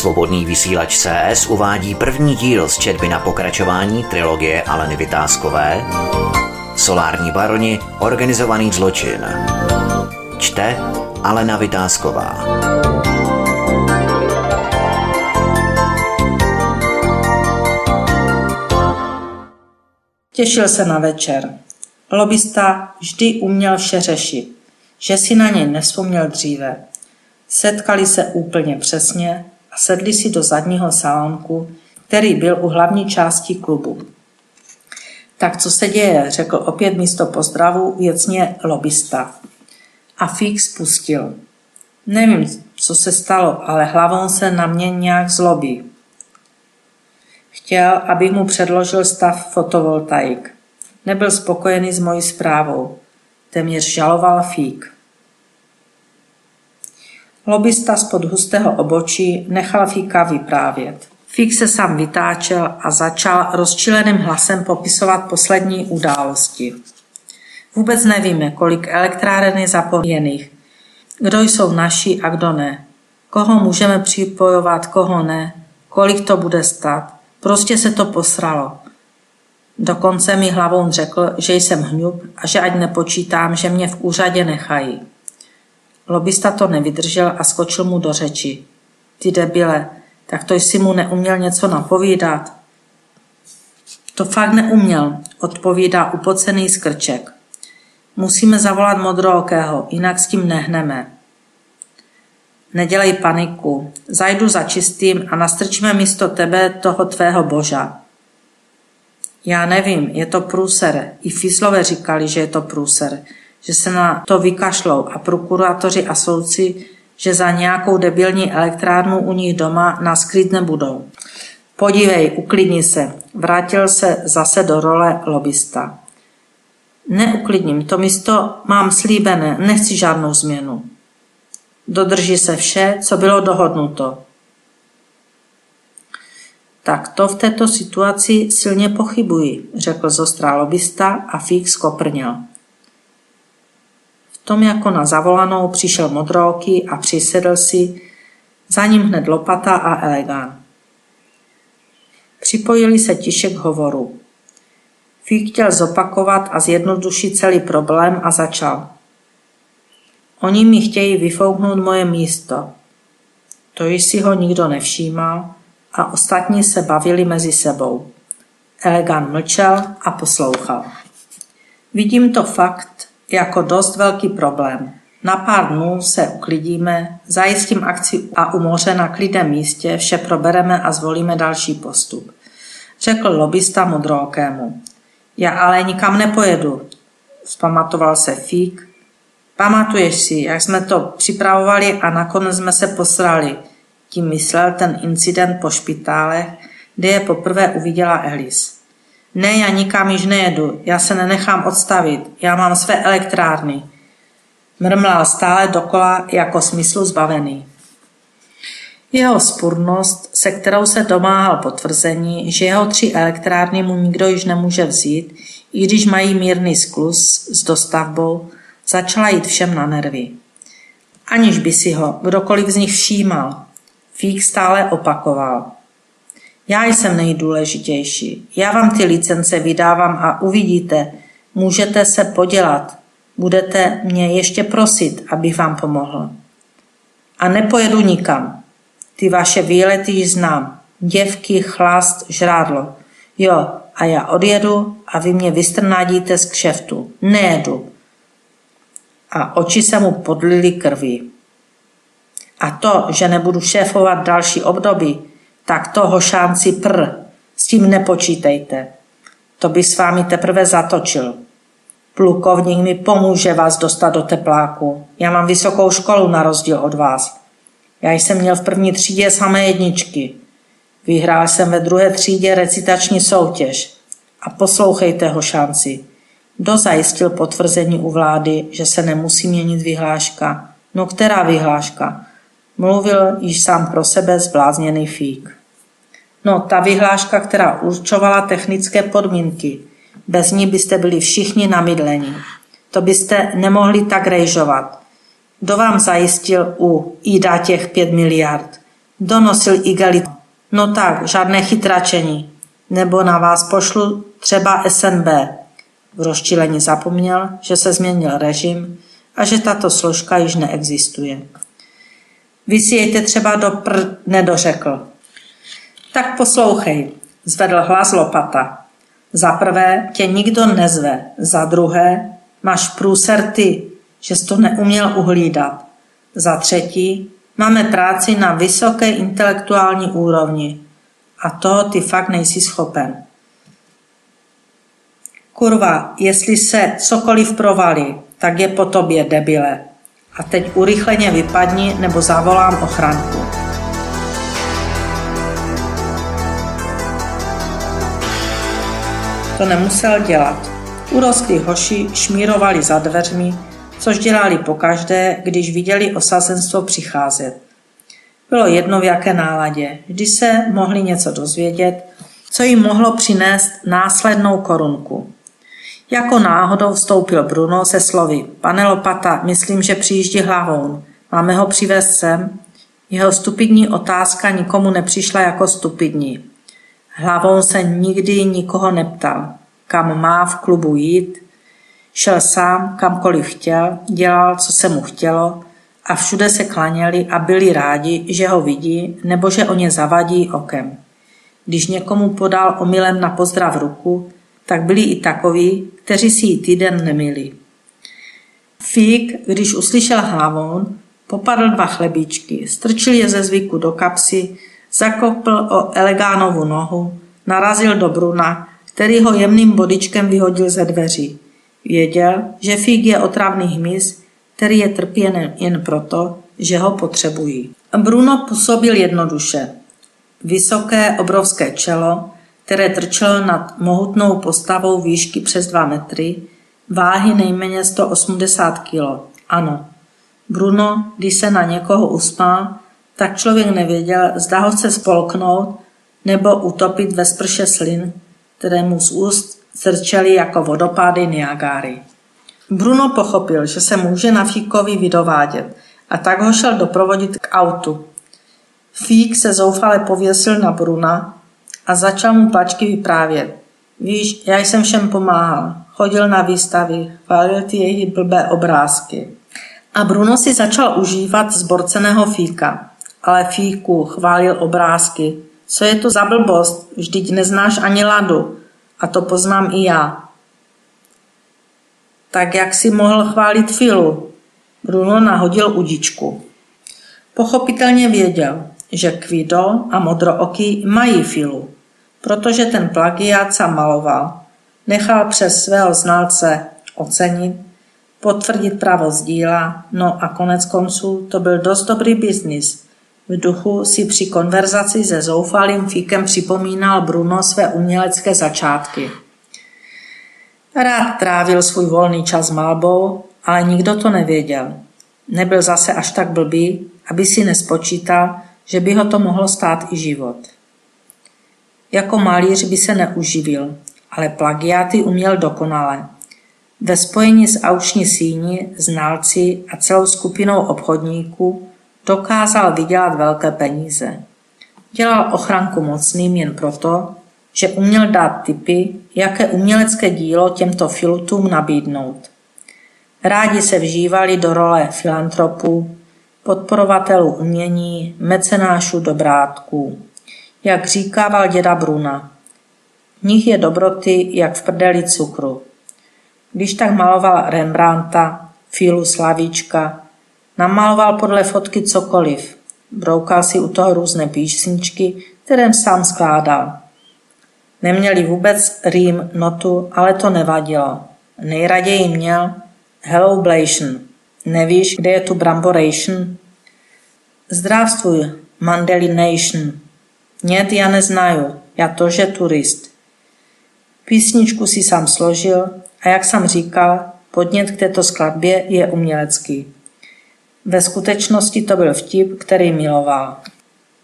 Svobodný vysílač CS uvádí první díl z četby na pokračování trilogie Aleny Vytázkové Solární baroni Organizovaný zločin. Čte Alena Vytázková. Těšil se na večer. Lobista vždy uměl vše řešit, že si na něj nespomněl dříve. Setkali se úplně přesně sedli si do zadního salonku, který byl u hlavní části klubu. Tak co se děje, řekl opět místo pozdravu věcně lobista. A Fix spustil. Nevím, co se stalo, ale hlavou se na mě nějak zlobí. Chtěl, abych mu předložil stav fotovoltaik. Nebyl spokojený s mojí zprávou. Téměř žaloval Fík. Lobista spod hustého obočí nechal Fíka vyprávět. Fík se sám vytáčel a začal rozčileným hlasem popisovat poslední události. Vůbec nevíme, kolik elektráren je zapomněných, kdo jsou naši a kdo ne, koho můžeme připojovat, koho ne, kolik to bude stát. Prostě se to posralo. Dokonce mi hlavou řekl, že jsem hňub a že ať nepočítám, že mě v úřadě nechají. Lobista to nevydržel a skočil mu do řeči. Ty debile, tak to jsi mu neuměl něco napovídat. To fakt neuměl, odpovídá upocený skrček. Musíme zavolat modrookého, jinak s tím nehneme. Nedělej paniku. Zajdu za čistým a nastrčíme místo tebe toho tvého boža. Já nevím, je to průser. I Fislové říkali, že je to průser. Že se na to vykašlou a prokurátoři a soudci, že za nějakou debilní elektrárnu u nich doma klid nebudou. Podívej, uklidni se. Vrátil se zase do role lobista. Neuklidním, to místo mám slíbené, nechci žádnou změnu. Dodrží se vše, co bylo dohodnuto. Tak to v této situaci silně pochybuji, řekl zostrá lobista a Fík skoprněl. Tom jako na zavolanou přišel modrooky a přisedl si, za ním hned lopata a elegán. Připojili se tiše k hovoru. Fík chtěl zopakovat a zjednodušit celý problém a začal. Oni mi chtějí vyfouknout moje místo. To již si ho nikdo nevšímal a ostatní se bavili mezi sebou. Elegan mlčel a poslouchal. Vidím to fakt jako dost velký problém. Na pár dnů se uklidíme, zajistím akci a u moře na klidném místě vše probereme a zvolíme další postup. Řekl lobista modrookému. Já ale nikam nepojedu. Vzpamatoval se Fík Pamatuješ si, jak jsme to připravovali a nakonec jsme se posrali. Tím myslel ten incident po špitále, kde je poprvé uviděla Elis. Ne, já nikam již nejedu, já se nenechám odstavit, já mám své elektrárny. Mrmlal stále dokola jako smyslu zbavený. Jeho spurnost, se kterou se domáhal potvrzení, že jeho tři elektrárny mu nikdo již nemůže vzít, i když mají mírný sklus s dostavbou, Začala jít všem na nervy. Aniž by si ho kdokoliv z nich všímal, Fík stále opakoval. Já jsem nejdůležitější. Já vám ty licence vydávám a uvidíte, můžete se podělat. Budete mě ještě prosit, abych vám pomohl. A nepojedu nikam. Ty vaše výlety již znám. Děvky, chlast, žrádlo. Jo, a já odjedu a vy mě vystrnádíte z kšeftu. Nejedu a oči se mu podlily krví. A to, že nebudu šéfovat další období, tak toho šánci pr, s tím nepočítejte. To by s vámi teprve zatočil. Plukovník mi pomůže vás dostat do tepláku. Já mám vysokou školu na rozdíl od vás. Já jsem měl v první třídě samé jedničky. Vyhrál jsem ve druhé třídě recitační soutěž. A poslouchejte ho šanci. Kdo zajistil potvrzení u vlády, že se nemusí měnit vyhláška? No která vyhláška? Mluvil již sám pro sebe zblázněný fík. No, ta vyhláška, která určovala technické podmínky. Bez ní byste byli všichni namydleni. To byste nemohli tak rejžovat. Kdo vám zajistil u IDA těch pět miliard? Donosil igelit. No tak, žádné chytračení. Nebo na vás pošlu třeba SNB. V rozčílení zapomněl, že se změnil režim a že tato složka již neexistuje. Vy si jejte třeba do pr... nedořekl. Tak poslouchej, zvedl hlas lopata. Za prvé tě nikdo nezve, za druhé máš průser ty, že jsi to neuměl uhlídat. Za třetí máme práci na vysoké intelektuální úrovni a toho ty fakt nejsi schopen. Kurva, jestli se cokoliv provalí, tak je po tobě, debile. A teď urychleně vypadni nebo zavolám ochranku. To nemusel dělat. Urostlí hoši šmírovali za dveřmi, což dělali pokaždé, když viděli osazenstvo přicházet. Bylo jedno v jaké náladě, když se mohli něco dozvědět, co jim mohlo přinést následnou korunku. Jako náhodou vstoupil Bruno se slovy. Pane Lopata, myslím, že přijíždí hlavou. Máme ho přivést sem? Jeho stupidní otázka nikomu nepřišla jako stupidní. Hlavou se nikdy nikoho neptal. Kam má v klubu jít? Šel sám, kamkoliv chtěl, dělal, co se mu chtělo a všude se klaněli a byli rádi, že ho vidí nebo že o ně zavadí okem. Když někomu podal omylem na pozdrav ruku, tak byli i takoví, kteří si ji týden nemili. Fík, když uslyšel hlavou, popadl dva chlebíčky, strčil je ze zvyku do kapsy, zakopl o Elegánovu nohu, narazil do Bruna, který ho jemným bodičkem vyhodil ze dveří. Věděl, že fík je otravný hmyz, který je trpěn jen proto, že ho potřebují. Bruno působil jednoduše. Vysoké, obrovské čelo, které trčelo nad mohutnou postavou výšky přes 2 metry, váhy nejméně 180 kg. Ano, Bruno, když se na někoho uspá, tak člověk nevěděl, zda ho chce spolknout nebo utopit ve sprše slin, které mu z úst zrčely jako vodopády Niagary. Bruno pochopil, že se může na Fíkovi vydovádět a tak ho šel doprovodit k autu. Fík se zoufale pověsil na Bruna a začal mu plačky vyprávět. Víš, já jsem všem pomáhal. Chodil na výstavy, chválil ty jejich blbé obrázky. A Bruno si začal užívat zborceného fíka. Ale fíku chválil obrázky. Co je to za blbost? Vždyť neznáš ani ladu. A to poznám i já. Tak jak si mohl chválit Filu? Bruno nahodil udičku. Pochopitelně věděl, že Kvido a Modrooky mají Filu protože ten plagiát sám maloval. Nechal přes svého znalce ocenit, potvrdit pravost díla, no a konec konců to byl dost dobrý biznis. V duchu si při konverzaci se zoufalým fíkem připomínal Bruno své umělecké začátky. Rád trávil svůj volný čas malbou, ale nikdo to nevěděl. Nebyl zase až tak blbý, aby si nespočítal, že by ho to mohlo stát i život. Jako malíř by se neuživil, ale plagiáty uměl dokonale. Ve spojení s auční síni, znalci a celou skupinou obchodníků dokázal vydělat velké peníze. Dělal ochranku mocným jen proto, že uměl dát typy, jaké umělecké dílo těmto filutům nabídnout. Rádi se vžívali do role filantropů, podporovatelů umění, mecenášů dobrátků jak říkával děda Bruna. V nich je dobroty, jak v prdeli cukru. Když tak maloval Rembrandta, Filu Slavíčka, Namaloval podle fotky cokoliv. Broukal si u toho různé písničky, které sám skládal. Neměli vůbec rým, notu, ale to nevadilo. Nejraději měl Hello Blation. Nevíš, kde je tu Bramboration? Zdravstvuj, Mandelination. Nět já neznaju, já to, že turist. Písničku si sám složil a jak jsem říkal, podnět k této skladbě je umělecký. Ve skutečnosti to byl vtip, který miloval.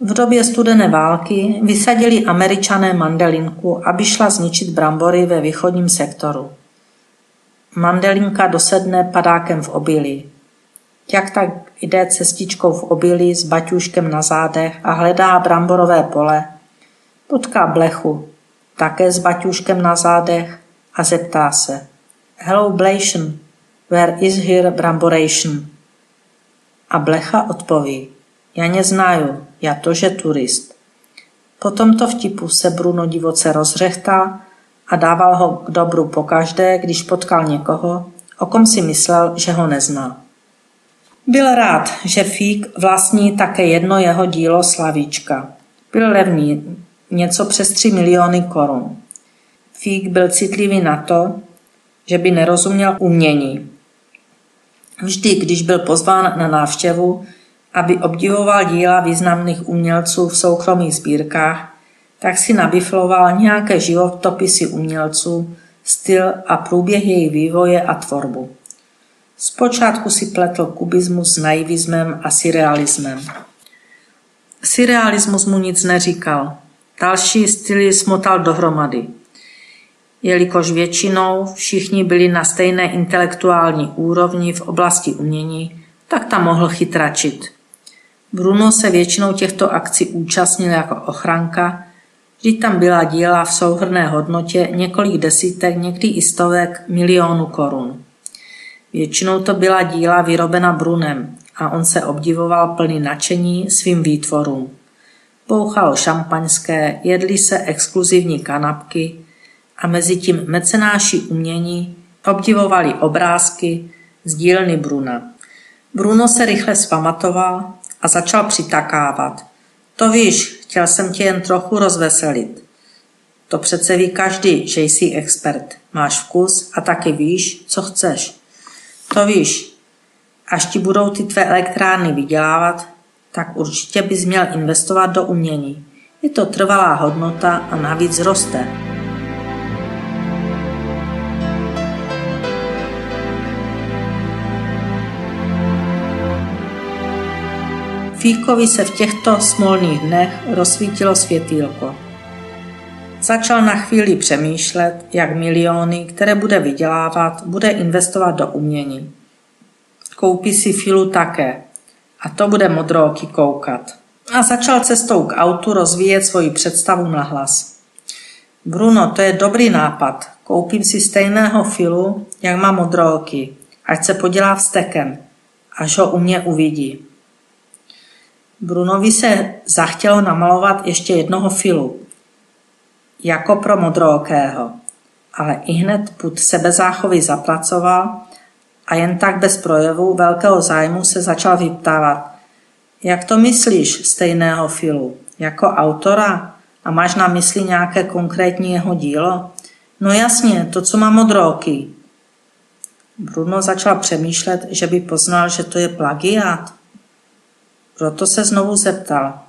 V době studené války vysadili američané mandelinku, aby šla zničit brambory ve východním sektoru. Mandelinka dosedne padákem v obilí. jak tak jde cestičkou v obilí s baťuškem na zádech a hledá bramborové pole, potká blechu, také s baťuškem na zádech a zeptá se Hello Blation, where is here bramboration? A blecha odpoví Já neznaju, já tože turist. Po tomto vtipu se Bruno divoce rozřechtá a dával ho k dobru pokaždé, když potkal někoho, o kom si myslel, že ho nezná. Byl rád, že Fík vlastní také jedno jeho dílo Slavíčka. Byl levný, něco přes 3 miliony korun. Fík byl citlivý na to, že by nerozuměl umění. Vždy, když byl pozván na návštěvu, aby obdivoval díla významných umělců v soukromých sbírkách, tak si nabifloval nějaké životopisy umělců, styl a průběh jejich vývoje a tvorbu. Zpočátku si pletl kubismus s naivismem a surrealismem. Surrealismus mu nic neříkal. Další styly smotal dohromady. Jelikož většinou všichni byli na stejné intelektuální úrovni v oblasti umění, tak tam mohl chytračit. Bruno se většinou těchto akcí účastnil jako ochranka, vždy tam byla díla v souhrné hodnotě několik desítek, někdy i stovek milionů korun. Většinou to byla díla vyrobena Brunem a on se obdivoval plný nadšení svým výtvorům. Bouchalo šampaňské, jedli se exkluzivní kanapky a mezi tím mecenáši umění obdivovali obrázky z dílny Bruna. Bruno se rychle spamatoval a začal přitakávat. To víš, chtěl jsem tě jen trochu rozveselit. To přece ví každý, že jsi expert. Máš vkus a taky víš, co chceš. To víš, až ti budou ty tvé elektrárny vydělávat, tak určitě bys měl investovat do umění. Je to trvalá hodnota a navíc roste. Fíkovi se v těchto smolných dnech rozsvítilo světýlko. Začal na chvíli přemýšlet, jak miliony, které bude vydělávat, bude investovat do umění. Koupí si filu také. A to bude modrooky koukat. A začal cestou k autu rozvíjet svoji představu na hlas. Bruno, to je dobrý nápad. Koupím si stejného filu, jak má modrooky. Ať se podělá vstekem, až ho u mě uvidí. Brunovi se zachtělo namalovat ještě jednoho filu, jako pro modrookého, ale i hned put sebezáchovy zapracoval a jen tak bez projevu velkého zájmu se začal vyptávat. Jak to myslíš stejného filu? Jako autora? A máš na mysli nějaké konkrétní jeho dílo? No jasně, to, co má modrooky. Bruno začal přemýšlet, že by poznal, že to je plagiát. Proto se znovu zeptal.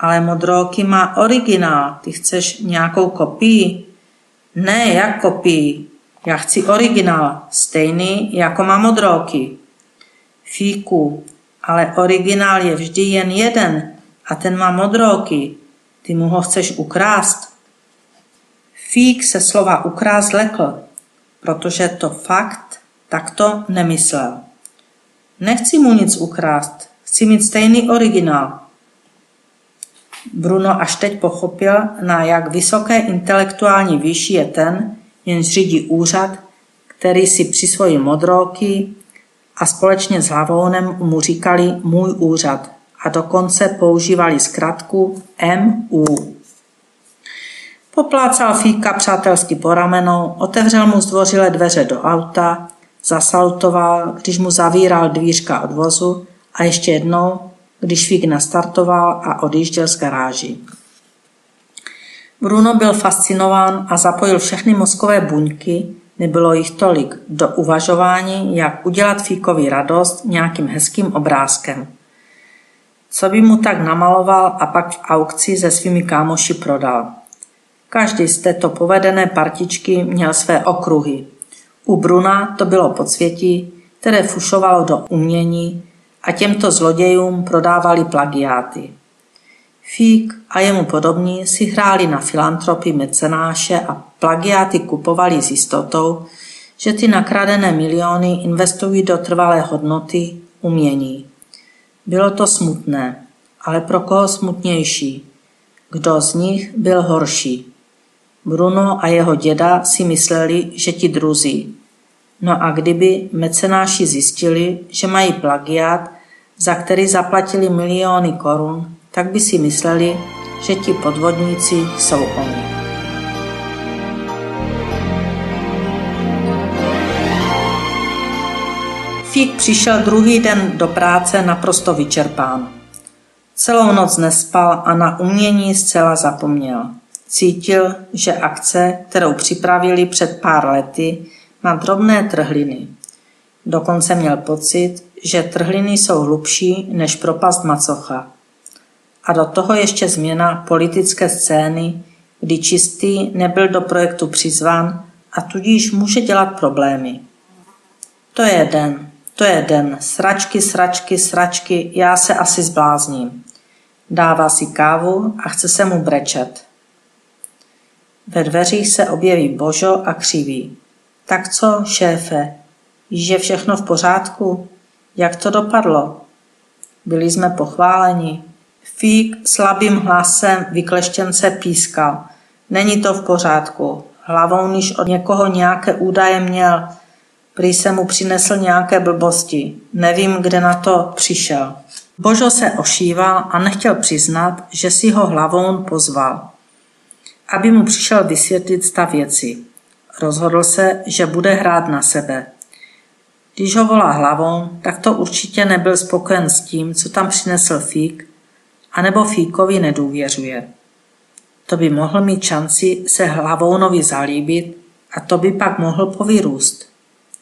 Ale modrooky má originál. Ty chceš nějakou kopii? Ne, jak kopii? Já chci originál, stejný jako má modrooky. Fíku, ale originál je vždy jen jeden a ten má modrooky. Ty mu ho chceš ukrást? Fík se slova ukrást lekl, protože to fakt takto nemyslel. Nechci mu nic ukrást, chci mít stejný originál. Bruno až teď pochopil, na jak vysoké intelektuální výši je ten, jen řídí úřad, který si přisvojí modroky a společně s Lavónem mu říkali můj úřad a dokonce používali zkratku MU. Poplácal Fíka přátelsky po ramenou, otevřel mu zdvořile dveře do auta, zasalutoval, když mu zavíral dvířka od vozu a ještě jednou, když Fík nastartoval a odjížděl z garáži. Bruno byl fascinován a zapojil všechny mozkové buňky, nebylo jich tolik, do uvažování, jak udělat Fíkovi radost nějakým hezkým obrázkem. Co by mu tak namaloval a pak v aukci se svými kámoši prodal. Každý z této povedené partičky měl své okruhy. U Bruna to bylo podsvětí, které fušovalo do umění a těmto zlodějům prodávali plagiáty. Fík a jemu podobní si hráli na filantropy mecenáše a plagiáty kupovali s jistotou, že ty nakradené miliony investují do trvalé hodnoty umění. Bylo to smutné, ale pro koho smutnější? Kdo z nich byl horší? Bruno a jeho děda si mysleli, že ti druzí. No a kdyby mecenáši zjistili, že mají plagiát, za který zaplatili miliony korun, tak by si mysleli, že ti podvodníci jsou oni. Fík přišel druhý den do práce naprosto vyčerpán. Celou noc nespal a na umění zcela zapomněl. Cítil, že akce, kterou připravili před pár lety, má drobné trhliny. Dokonce měl pocit, že trhliny jsou hlubší než propast macocha. A do toho ještě změna politické scény, kdy čistý nebyl do projektu přizván a tudíž může dělat problémy. To je den, to je den, sračky, sračky, sračky, já se asi zblázním. Dává si kávu a chce se mu brečet. Ve dveřích se objeví Božo a křiví. Tak co, šéfe, je všechno v pořádku? Jak to dopadlo? Byli jsme pochváleni. Fík slabým hlasem vykleštěnce pískal. Není to v pořádku. Hlavou, níž od někoho nějaké údaje měl. Prý se mu přinesl nějaké blbosti. Nevím, kde na to přišel. Božo se ošíval a nechtěl přiznat, že si ho hlavou pozval, aby mu přišel vysvětlit stav věci. Rozhodl se, že bude hrát na sebe. Když ho volá hlavou, tak to určitě nebyl spokojen s tím, co tam přinesl Fík, anebo Fíkovi nedůvěřuje. To by mohl mít šanci se Hlavounovi zalíbit a to by pak mohl povyrůst.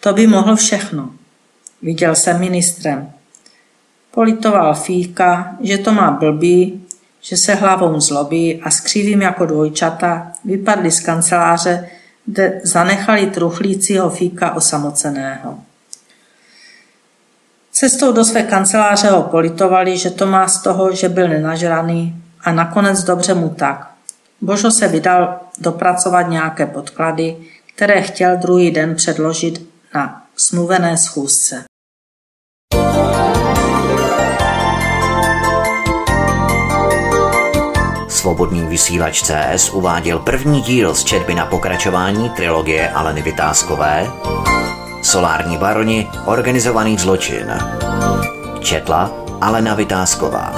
To by mohl všechno. Viděl jsem ministrem. Politoval Fíka, že to má blbý, že se hlavou zlobí a skřivým jako dvojčata vypadli z kanceláře, kde zanechali truchlícího Fíka osamoceného. Cestou do své kanceláře ho politovali, že to má z toho, že byl nenažraný a nakonec dobře mu tak. Božo se vydal dopracovat nějaké podklady, které chtěl druhý den předložit na smluvené schůzce. Svobodný vysílač CS uváděl první díl z četby na pokračování trilogie Aleny Vytázkové Solární baroni, organizovaný zločin. Četla Alena Vytázková.